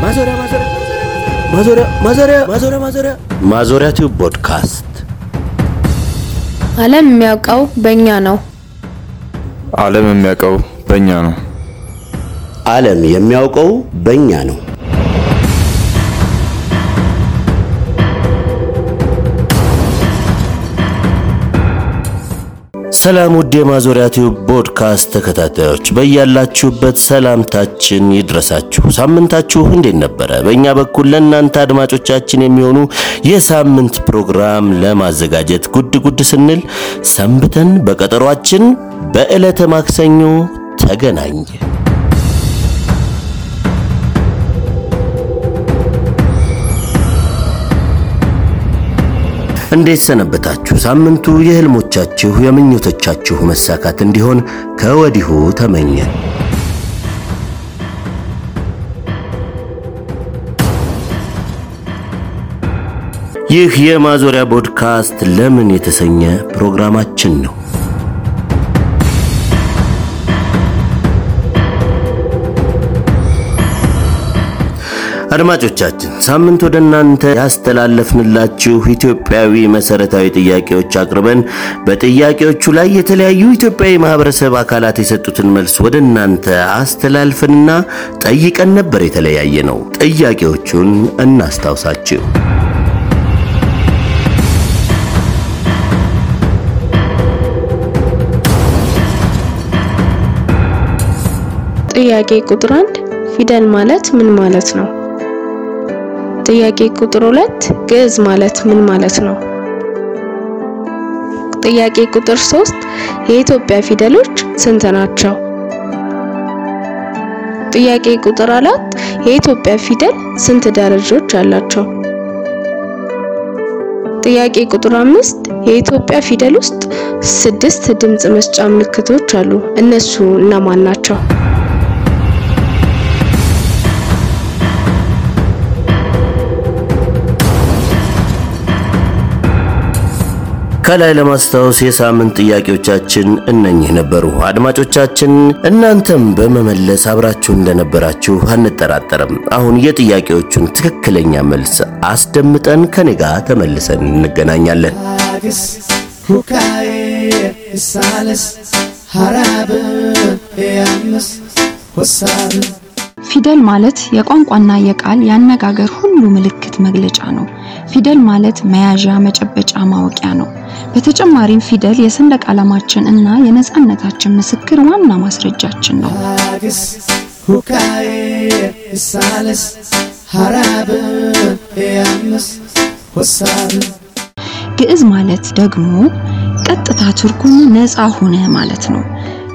ማዞሪያ ማዞሪያ ማዞሪያ ማዞሪያ ማዞሪያ ማዞሪያ ማዞሪያ ቲዩብ ፖድካስት ዓለም የሚያውቀው በእኛ ነው። ዓለም የሚያውቀው በእኛ ነው። ዓለም የሚያውቀው በእኛ ነው። ሰላም ውድ የማዞሪያ ቲዩብ ፖድካስት ተከታታዮች በያላችሁበት ሰላምታችን ይድረሳችሁ። ሳምንታችሁ እንዴት ነበረ? በእኛ በኩል ለእናንተ አድማጮቻችን የሚሆኑ የሳምንት ፕሮግራም ለማዘጋጀት ጉድ ጉድ ስንል ሰንብተን በቀጠሯችን በዕለተ ማክሰኞ ተገናኘ። እንዴት ሰነበታችሁ? ሳምንቱ የህልሞቻችሁ የምኞቶቻችሁ መሳካት እንዲሆን ከወዲሁ ተመኘን። ይህ የማዞሪያ ፖድካስት ለምን የተሰኘ ፕሮግራማችን ነው። አድማጮቻችን ሳምንት ወደ እናንተ ያስተላለፍንላችሁ ኢትዮጵያዊ መሰረታዊ ጥያቄዎች አቅርበን በጥያቄዎቹ ላይ የተለያዩ ኢትዮጵያዊ ማህበረሰብ አካላት የሰጡትን መልስ ወደ እናንተ አስተላልፈንና ጠይቀን ነበር የተለያየ ነው። ጥያቄዎቹን እናስታውሳችሁ። ጥያቄ ቁጥር አንድ ፊደል ማለት ምን ማለት ነው? ጥያቄ ቁጥር ሁለት ግዕዝ ማለት ምን ማለት ነው? ጥያቄ ቁጥር ሶስት የኢትዮጵያ ፊደሎች ስንት ናቸው? ጥያቄ ቁጥር አራት የኢትዮጵያ ፊደል ስንት ደረጃዎች አላቸው? ጥያቄ ቁጥር አምስት የኢትዮጵያ ፊደል ውስጥ ስድስት ድምጽ መስጫ ምልክቶች አሉ። እነሱ እነማን ናቸው? ከላይ ለማስታወስ የሳምንት ጥያቄዎቻችን እነኚህ ነበሩ። አድማጮቻችን እናንተም በመመለስ አብራችሁ እንደነበራችሁ አንጠራጠርም። አሁን የጥያቄዎቹን ትክክለኛ መልስ አስደምጠን ከኔ ጋር ተመልሰን እንገናኛለን። ሁካዬ ያምስ ወሳብ ፊደል ማለት የቋንቋና የቃል የአነጋገር ሁሉ ምልክት መግለጫ ነው። ፊደል ማለት መያዣ፣ መጨበጫ፣ ማወቂያ ነው። በተጨማሪም ፊደል የሰንደቅ ዓላማችን እና የነጻነታችን ምስክር ዋና ማስረጃችን ነው። ሀግስ ሁካዬ ሳልስ ሀራብ ያምስ ወሳብ ግዕዝ ማለት ደግሞ ቀጥታ ትርጉሙ ነፃ ሆነ ማለት ነው።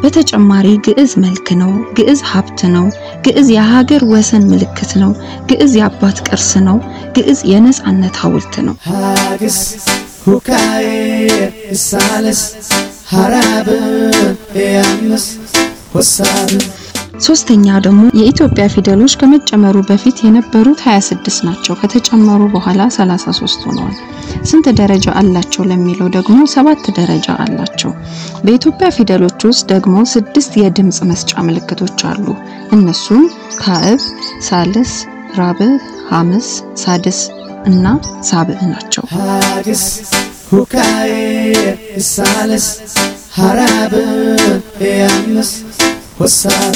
በተጨማሪ ግዕዝ መልክ ነው። ግዕዝ ሀብት ነው። ግዕዝ የሀገር ወሰን ምልክት ነው። ግዕዝ የአባት ቅርስ ነው። ግዕዝ የነጻነት ሐውልት ነው። ሁካዬ ሳልስ ሀራብ ያምስ ወሳብ ሶስተኛ ደግሞ የኢትዮጵያ ፊደሎች ከመጨመሩ በፊት የነበሩት 26 ናቸው። ከተጨመሩ በኋላ 33 ሆነዋል። ስንት ደረጃ አላቸው ለሚለው ደግሞ ሰባት ደረጃ አላቸው። በኢትዮጵያ ፊደሎች ውስጥ ደግሞ ስድስት የድምፅ መስጫ ምልክቶች አሉ። እነሱም ካዕብ፣ ሳልስ፣ ራብዕ፣ ሐምስ፣ ሳድስ እና ሳብዕ ናቸው። ሀግስ ሁካዬ ሳልስ ሀራብ ያምስ ወሳብ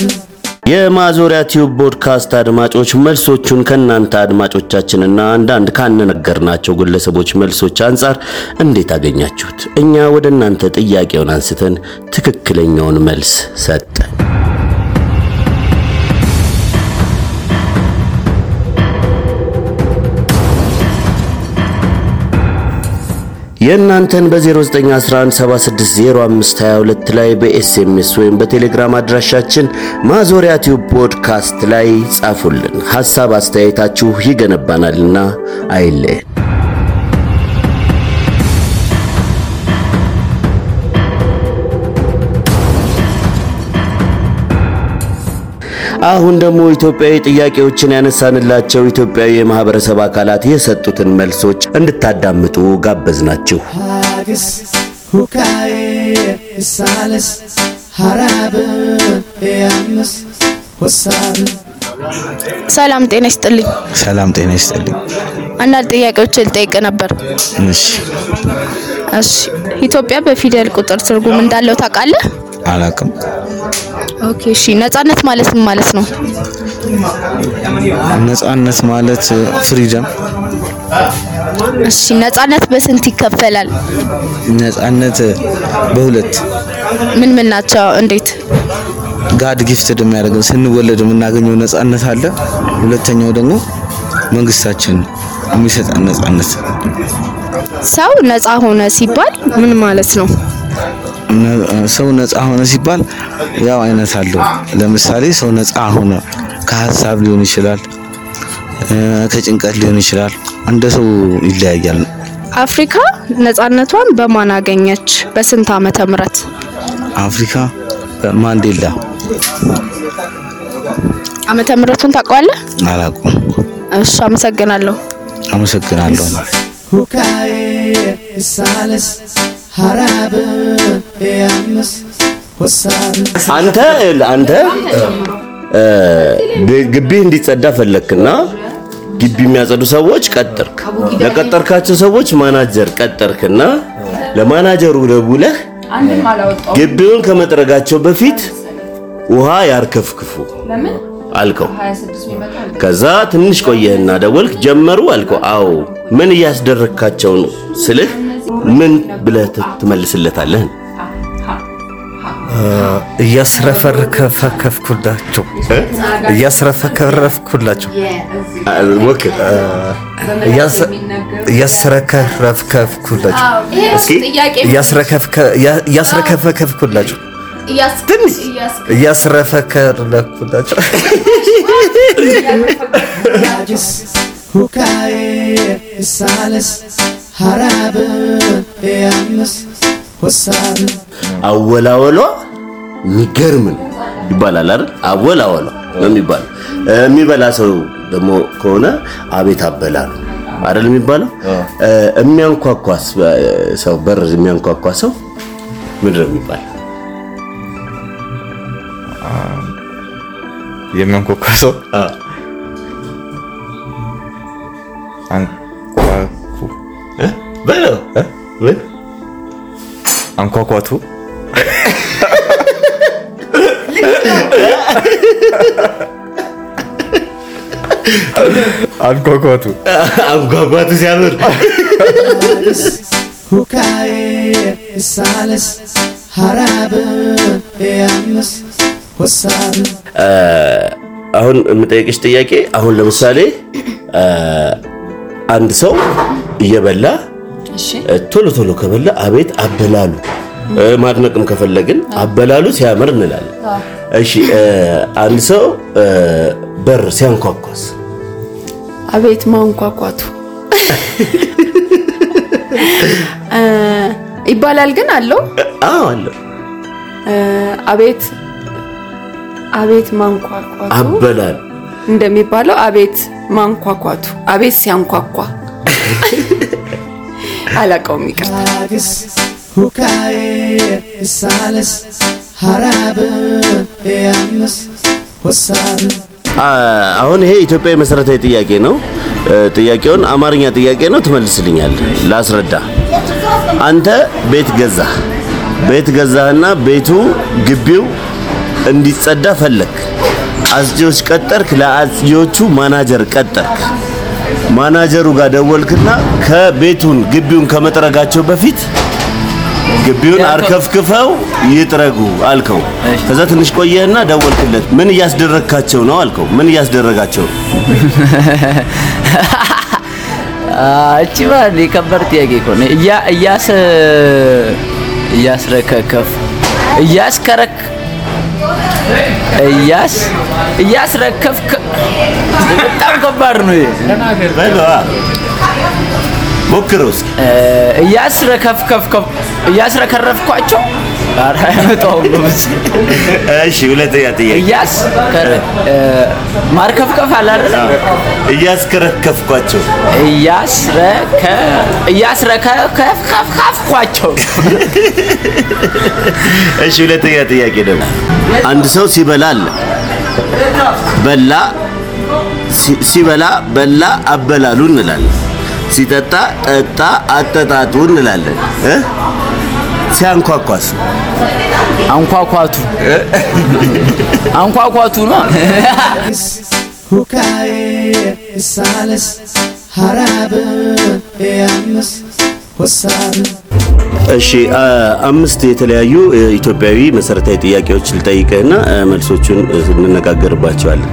የማዞሪያ ቲዩብ ፖድካስት አድማጮች መልሶቹን ከእናንተ አድማጮቻችንና አንዳንድ ካነገርናቸው ግለሰቦች መልሶች አንጻር እንዴት አገኛችሁት? እኛ ወደ እናንተ ጥያቄውን አንስተን ትክክለኛውን መልስ ሰጠን። የእናንተን በ0911760522 ላይ በ SMS ወይም በቴሌግራም አድራሻችን ማዞሪያ ቲዩብ ፖድካስት ላይ ጻፉልን። ሐሳብ አስተያየታችሁ ይገነባናልና አይለየን። አሁን ደግሞ ኢትዮጵያዊ ጥያቄዎችን ያነሳንላቸው ኢትዮጵያዊ የማህበረሰብ አካላት የሰጡትን መልሶች እንድታዳምጡ ጋበዝናችሁ። ሀግስ ሁካዬ ሳልስ ሀራብ ያምስ ወሳብ ሰላም ጤና ይስጥልኝ። ሰላም ጤና ይስጥልኝ። አንዳንድ ጥያቄዎችን ልጠይቅ ነበር። እሺ እሺ ኢትዮጵያ በፊደል ቁጥር ትርጉም እንዳለው ታውቃለህ? አላቅም። okay እሺ ነጻነት ማለት ምን ማለት ነው? ነጻነት ማለት freedom። እሺ ነጻነት በስንት ይከፈላል? ነጻነት በሁለት ምን ምን ናቸው? እንዴት? God gifted የሚያደርገን ስንወለድ የምናገኘው ነጻነት አለ። ሁለተኛው ደግሞ መንግስታችን የሚሰጠን ነጻነት። ሰው ነጻ ሆነ ሲባል ምን ማለት ነው? ነ- ሰው ነጻ ሆነ ሲባል ያው አይነት አለው። ለምሳሌ ሰው ነጻ ሆነ ከሀሳብ ሊሆን ይችላል፣ ከጭንቀት ሊሆን ይችላል። እንደ ሰው ይለያያል። አፍሪካ ነጻነቷን በማን አገኘች? በስንት ዓመተ ምህረት? አፍሪካ ማንዴላ ዓመተ ምህረቱን ታውቀዋለህ? አላውቅም። እሺ አመሰግናለሁ። አመሰግናለሁ። አንተ አንተ እ፣ ግቢ እንዲጸዳ ፈለክና ግቢ የሚያጸዱ ሰዎች ቀጠርክ። ለቀጠርካቸው ሰዎች ማናጀር ቀጠርክና ለማናጀሩ ደውለህ ግቢውን ከመጥረጋቸው በፊት ውሃ ያርከፍክፉ አልከው። ከዛ ትንሽ ቆየህና ደወልክ። ጀመሩ አልከው። አዎ ምን እያስደረግካቸው ነው ስልህ ምን ብለህ ትመልስለታለህ? እያስረፈረከፈከፍኩላቸው እያስረፈከረፍኩላቸው። ሞክር። እያስረከረፍከፍኩላቸው። እስኪ እያስረከፍከ- እያ- እያስረከፈከፍኩላቸው። ትንሽ እያስረፈከርለኩላቸው ሁካዬ ሳልስ ሀራብ ያምስ ወሳብ አወላወሏ የሚገርም ነው ይባላል አይደል? አወላወሏ ነው የሚባለው። የሚበላ ሰው ደግሞ ከሆነ አቤት አበላሉ አይደል የሚባለው። እ፣ ሰው በር የሚያንኳኳ ሰው ምንድን ነው የሚባለው? የሚያንኳኳ ሰው አንኳኳቱ? አንኳኳቱ። አንኳኳቱ ሲያምር። ሁካዬ ሳልስ ሀራብ ያምስ ወሳብ። አሁን የምጠይቅሽ ጥያቄ አሁን ለምሳሌ አንድ ሰው እየበላ ቶሎ ቶሎ ከበላ አቤት አበላሉ። ማድነቅም ከፈለግን አበላሉ ሲያምር እንላለን። እሺ አንድ ሰው በር ሲያንኳኳስ። አቤት ማንኳኳቱ። ይባላል ግን አለው? አዎ አለው። አቤት አቤት ማንኳኳቱ? አበላሉ። እንደሚባለው አቤት ማንኳኳቱ። አቤት ሲያንኳኳ አላውቀውም ይቅርታ ሁካዬ ሳልስ ሀራብ ያምስ ወሳብ አ፣ አሁን ይሄ ኢትዮጵያዊ መሰረታዊ ጥያቄ ነው። ጥያቄውን አማርኛ ጥያቄ ነው፣ ትመልስልኛለህ። ላስረዳ። አንተ ቤት ገዛህ። ቤት ገዛህና ቤቱ ግቢው እንዲጸዳ ፈለክ። አጽጂዎች ቀጠርክ። ለአጽጂዎቹ ማናጀር ቀጠርክ። ማናጀሩ ጋር ደወልክና ከቤቱን ግቢውን ከመጥረጋቸው በፊት ግቢውን አርከፍክፈው ይጥረጉ አልከው። ከዛ ትንሽ ቆየህና ደወልክለት። ምን እያስደረግካቸው ነው አልከው። ምን እያስደረጋቸው ነው? እቺ ማለት የከበድ ጥያቄ እኮ ነው። እያ እያስ እያስረከከፍ እያስከረክ እያስ እያስረከፍክ በጣም ከባድ ነው ይሄ። እያስረከፍከፍከፍ እያስረከረፍኳቸው ኧረ አይመጣውም በፍጹም። እሺ ሁለተኛ ጥያቄ። እያስ ማርከፍከፍ አለ አይደል? እያስከረከፍኳቸው እያስረከ እያስረከከፍኳቸው እሺ ሁለተኛ ጥያቄ ደግሞ አንድ ሰው ሲበላ አለ በላ ሲበላ በላ አበላሉ እንላለን። ሲጠጣ ጠጣ አጠጣጡ እንላለን። እ? ሲያንኳኳስ አንኳኳቱ አንኳኳቱ ነው። ሁካዬ ሳልስ ሀራብን ያምስ ወሳብን እሺ አምስት የተለያዩ ኢትዮጵያዊ መሰረታዊ ጥያቄዎች ልጠይቅህና መልሶቹን እንነጋገርባቸዋለን።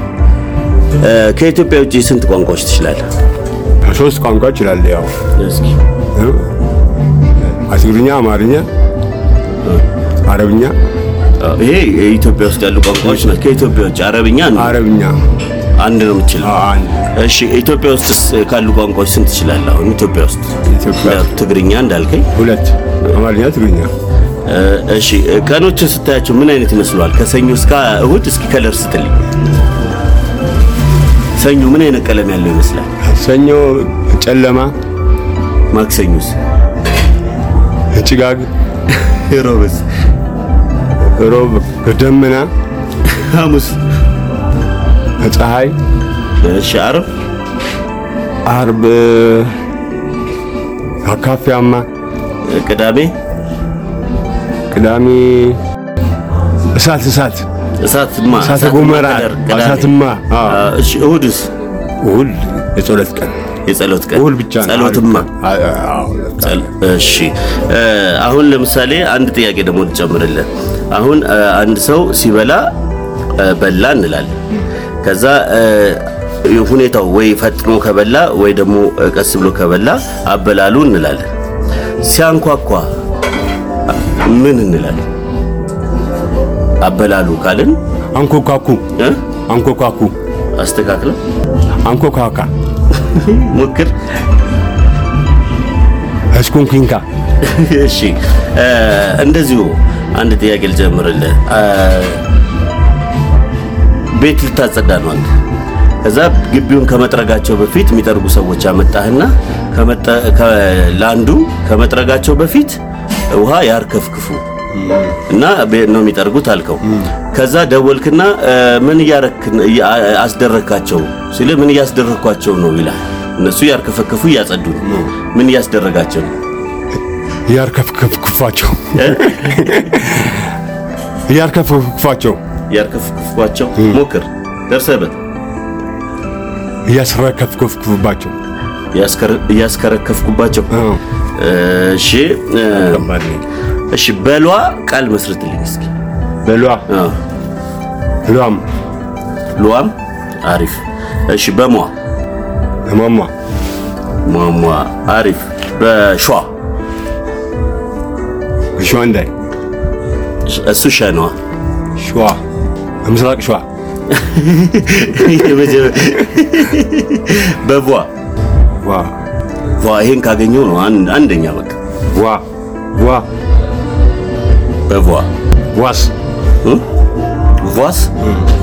ከኢትዮጵያ ውጭ ስንት ቋንቋዎች ትችላለህ? ሶስት ቋንቋ ይችላል። ያው እስኪ አትግርኛ፣ አማርኛ፣ አረብኛ። ይሄ ኢትዮጵያ ውስጥ ያሉ ቋንቋዎች ናቸው። ከኢትዮጵያ ውጭ አረብኛ አረብኛ አንድ ነው የምችለው። እሺ ኢትዮጵያ ውስጥስ ካሉ ቋንቋዎች ስንት ትችላለህ? አሁን ኢትዮጵያ ውስጥ ትግርኛ እንዳልከኝ ሁለት፣ አማርኛ፣ ትግርኛ። እሺ ቀኖችን ስታያቸው ምን አይነት ይመስለዋል? ከሰኞ እስከ እሁድ እስኪ ከለር ስትልኝ። ሰኞ ምን አይነት ቀለም ያለው ይመስላል? ሰኞ ጨለማ፣ ማክሰኞስ ጭጋግ፣ ሮብስ ሮብ ደመና፣ ሐሙስ ፀሐይ፣ እሺ ዓርብ ዓርብ አካፊያማ፣ ቅዳሜ ቅዳሜ እሳት እሳት እሳትማ እሳተ ገሞራ ቅዳሜ። እሳትማ። እሺ እሁድስ እሁድ የጸሎት ቀን የጸሎት ቀን እሁድ ብቻ ነው። ጸሎትማ እሺ አሁን ለምሳሌ አንድ ጥያቄ ደግሞ ልጨምርልህ። አሁን አንድ ሰው ሲበላ በላ እንላለን። ከዛ ሁኔታው ወይ ፈጥኖ ከበላ ወይ ደግሞ ቀስ ብሎ ከበላ አበላሉ እንላለን። ሲያንኳኳ ምን እንላለን? አበላሉ ካልን አንኮኳኩ? አንኮኳኩ አስተካክለው አንኮኳካ ሞክር። እስኩንኪንካ እሺ እንደዚሁ አንድ ጥያቄ ልጀምርልህ። ቤት ልታጸዳ ነው አንተ። ከዛ ግቢውን ከመጥረጋቸው በፊት የሚጠርጉ ሰዎች አመጣህና ለአንዱ ከመጥረጋቸው በፊት ውሃ ያርከፍክፉ እና ቤት ነው የሚጠርጉት አልከው። ከዛ ደወልክና ምን እያረክ እያ- አስደረግካቸው ሲል ምን እያስደረግኳቸው ነው ይላል። እነሱ ያርከፈከፉ እያጸዱ ነው። ምን እያስደረጋቸው ነው? ያርከፍክፏቸው ያርከፍክፏቸው ያርከፍክፏቸው ሞክር። ደርሰበት እያስረከፍክፍባቸው እያስከረከፍኩባቸው። እሺ እሺ በሏ ቃል መስርትልኝ እስኪ። በሏ ሏም ሏም አሪፍ። እሺ በሟ? እማማ ሟሟ አሪፍ። በሿ ሸዋ እንዳይ እሱ ሸ ነዋ። ሸዋ ምስራቅ ሸዋ። በቧ? ዋ ይሄን ካገኘው ነው አን- አንደኛ በቃ። ዋ ዋ በቧ? ዋስ ቧስ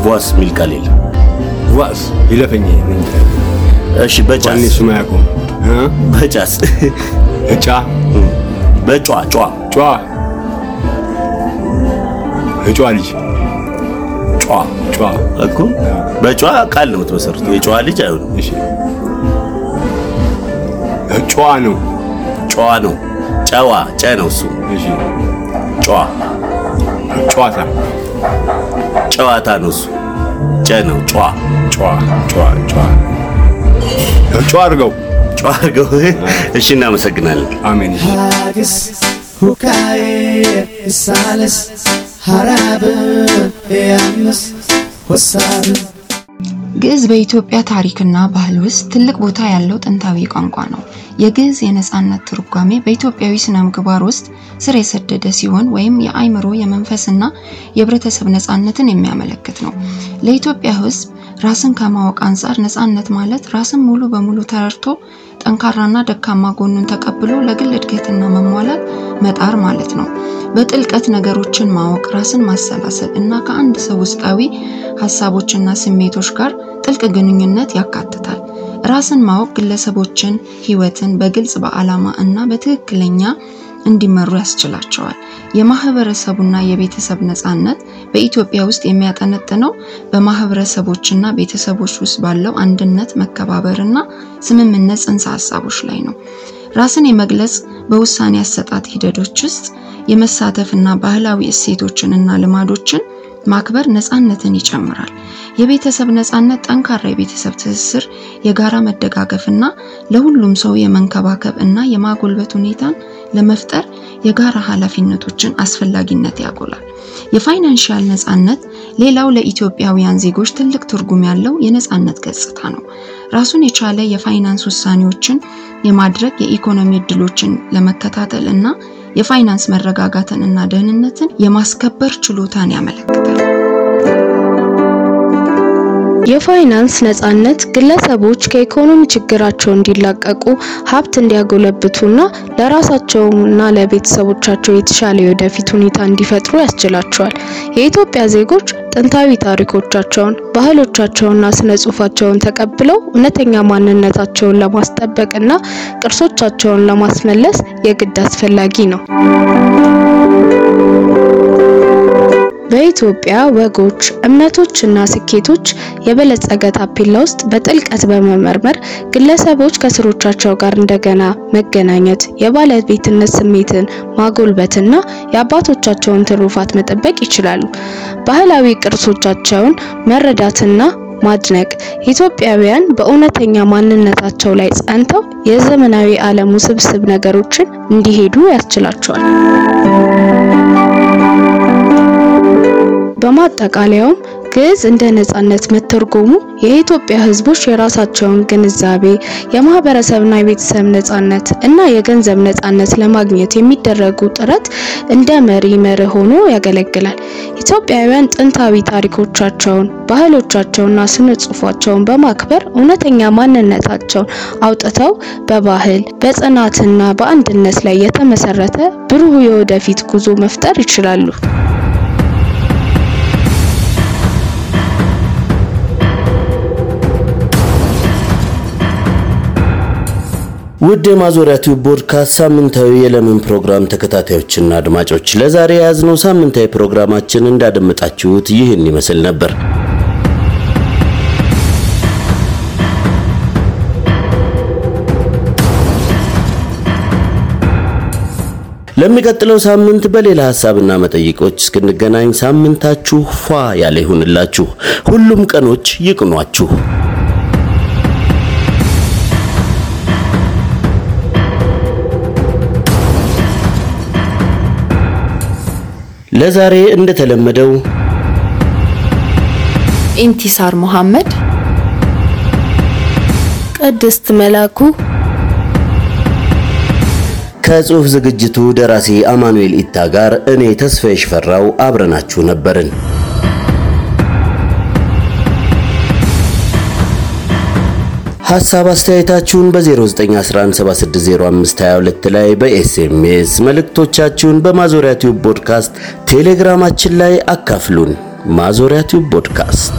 ቧስ የሚል ቃል የለም። ዋስ ይለፈኝ እሺ በጫስ? በጫስ። እጫ? በጯ ጯ ጫ እጫ ልጅ። ጯ ጫ እኮ በጯ ቃል ነው የምትመሰርተው። የጨዋ ልጅ አይሆንም። እሺ። ጨዋ ነው። ጨዋ ነው። ጨዋ ጨ ነው እሱ። እሺ። ጨዋ ጨዋታ ጨዋታ ነው እሱ። ጨ ነው ጨዋ ጨዋ ጨዋ ጨዋ ጨዋ አድርገው ጨዋ አድርገው። እሺ እናመሰግናለን። አሜን ሀግስ ሁካዬ ሳልስ ሀራብን ያምስ ወሳብን ግዕዝ በኢትዮጵያ ታሪክና ባህል ውስጥ ትልቅ ቦታ ያለው ጥንታዊ ቋንቋ ነው። የግዕዝ የነጻነት ትርጓሜ በኢትዮጵያዊ ስነ ምግባር ውስጥ ስር የሰደደ ሲሆን ወይም የአእምሮ የመንፈስና የህብረተሰብ ነጻነትን የሚያመለክት ነው። ለኢትዮጵያ ሕዝብ ራስን ከማወቅ አንጻር ነጻነት ማለት ራስን ሙሉ በሙሉ ተረድቶ ጠንካራና ደካማ ጎኑን ተቀብሎ ለግል እድገትና መሟላት መጣር ማለት ነው። በጥልቀት ነገሮችን ማወቅ፣ ራስን ማሰላሰል እና ከአንድ ሰው ውስጣዊ ሀሳቦችና ስሜቶች ጋር ጥልቅ ግንኙነት ያካትታል። ራስን ማወቅ ግለሰቦችን፣ ህይወትን በግልጽ በዓላማ እና በትክክለኛ እንዲመሩ ያስችላቸዋል። የማህበረሰቡና የቤተሰብ ነጻነት በኢትዮጵያ ውስጥ የሚያጠነጥነው በማህበረሰቦችና ቤተሰቦች ውስጥ ባለው አንድነት፣ መከባበርና ስምምነት ጽንሰ ሀሳቦች ላይ ነው። ራስን የመግለጽ በውሳኔ አሰጣጥ ሂደቶች ውስጥ የመሳተፍና ባህላዊ እሴቶችንና ልማዶችን ማክበር ነጻነትን ይጨምራል። የቤተሰብ ነጻነት ጠንካራ የቤተሰብ ትስስር፣ የጋራ መደጋገፍና ለሁሉም ሰው የመንከባከብ እና የማጎልበት ሁኔታን ለመፍጠር የጋራ ኃላፊነቶችን አስፈላጊነት ያጎላል። የፋይናንሻል ነጻነት ሌላው ለኢትዮጵያውያን ዜጎች ትልቅ ትርጉም ያለው የነጻነት ገጽታ ነው። ራሱን የቻለ የፋይናንስ ውሳኔዎችን የማድረግ የኢኮኖሚ እድሎችን ለመከታተል እና የፋይናንስ መረጋጋትን እና ደህንነትን የማስከበር ችሎታን ያመለክታል። የፋይናንስ ነጻነት ግለሰቦች ከኢኮኖሚ ችግራቸው እንዲላቀቁ ሀብት እንዲያጎለብቱና ለራሳቸውና ለቤተሰቦቻቸው የተሻለ የወደፊት ሁኔታ እንዲፈጥሩ ያስችላቸዋል። የኢትዮጵያ ዜጎች ጥንታዊ ታሪኮቻቸውን፣ ባህሎቻቸውንና ስነ ጽሁፋቸውን ተቀብለው እውነተኛ ማንነታቸውን ለማስጠበቅና ቅርሶቻቸውን ለማስመለስ የግድ አስፈላጊ ነው። በኢትዮጵያ ወጎች፣ እምነቶችና ስኬቶች የበለጸገ ታፔላ ውስጥ በጥልቀት በመመርመር ግለሰቦች ከስሮቻቸው ጋር እንደገና መገናኘት፣ የባለቤትነት ስሜትን ማጎልበትና የአባቶቻቸውን ትሩፋት መጠበቅ ይችላሉ። ባህላዊ ቅርሶቻቸውን መረዳትና ማድነቅ ኢትዮጵያውያን በእውነተኛ ማንነታቸው ላይ ጸንተው የዘመናዊ ዓለም ውስብስብ ነገሮችን እንዲሄዱ ያስችላቸዋል። በማጠቃለያውም ግዕዝ እንደ ነጻነት መተርጎሙ የኢትዮጵያ ሕዝቦች የራሳቸውን ግንዛቤ የማህበረሰብና የቤተሰብ ነጻነት እና የገንዘብ ነጻነት ለማግኘት የሚደረጉ ጥረት እንደ መሪ መርህ ሆኖ ያገለግላል። ኢትዮጵያውያን ጥንታዊ ታሪኮቻቸውን፣ ባህሎቻቸውና ስነ ጽሁፋቸውን በማክበር እውነተኛ ማንነታቸውን አውጥተው በባህል በጽናትና በአንድነት ላይ የተመሰረተ ብሩህ የወደፊት ጉዞ መፍጠር ይችላሉ። ውድ የማዞሪያ ቲዩብ ፖድካስት ሳምንታዊ የለምን ፕሮግራም ተከታታዮችና አድማጮች ለዛሬ የያዝነው ሳምንታዊ ፕሮግራማችን እንዳደመጣችሁት ይህን ይመስል ነበር። ለሚቀጥለው ሳምንት በሌላ ሀሳብና መጠይቆች እስክንገናኝ ሳምንታችሁ ፏ ያለ ይሁንላችሁ። ሁሉም ቀኖች ይቅኗችሁ። ለዛሬ እንደተለመደው ኢንቲሳር መሐመድ፣ ቅድስት መላኩ ከጽሑፍ ዝግጅቱ ደራሲ አማኑኤል ኢታ ጋር እኔ ተስፋዬ ሽፈራው አብረናችሁ ነበርን። ሐሳብ አስተያየታችሁን በ0911760522 ላይ በ SMS መልእክቶቻችሁን በማዞሪያ ቲዩብ ፖድካስት ቴሌግራማችን ላይ አካፍሉን። ማዞሪያ ቲዩብ ፖድካስት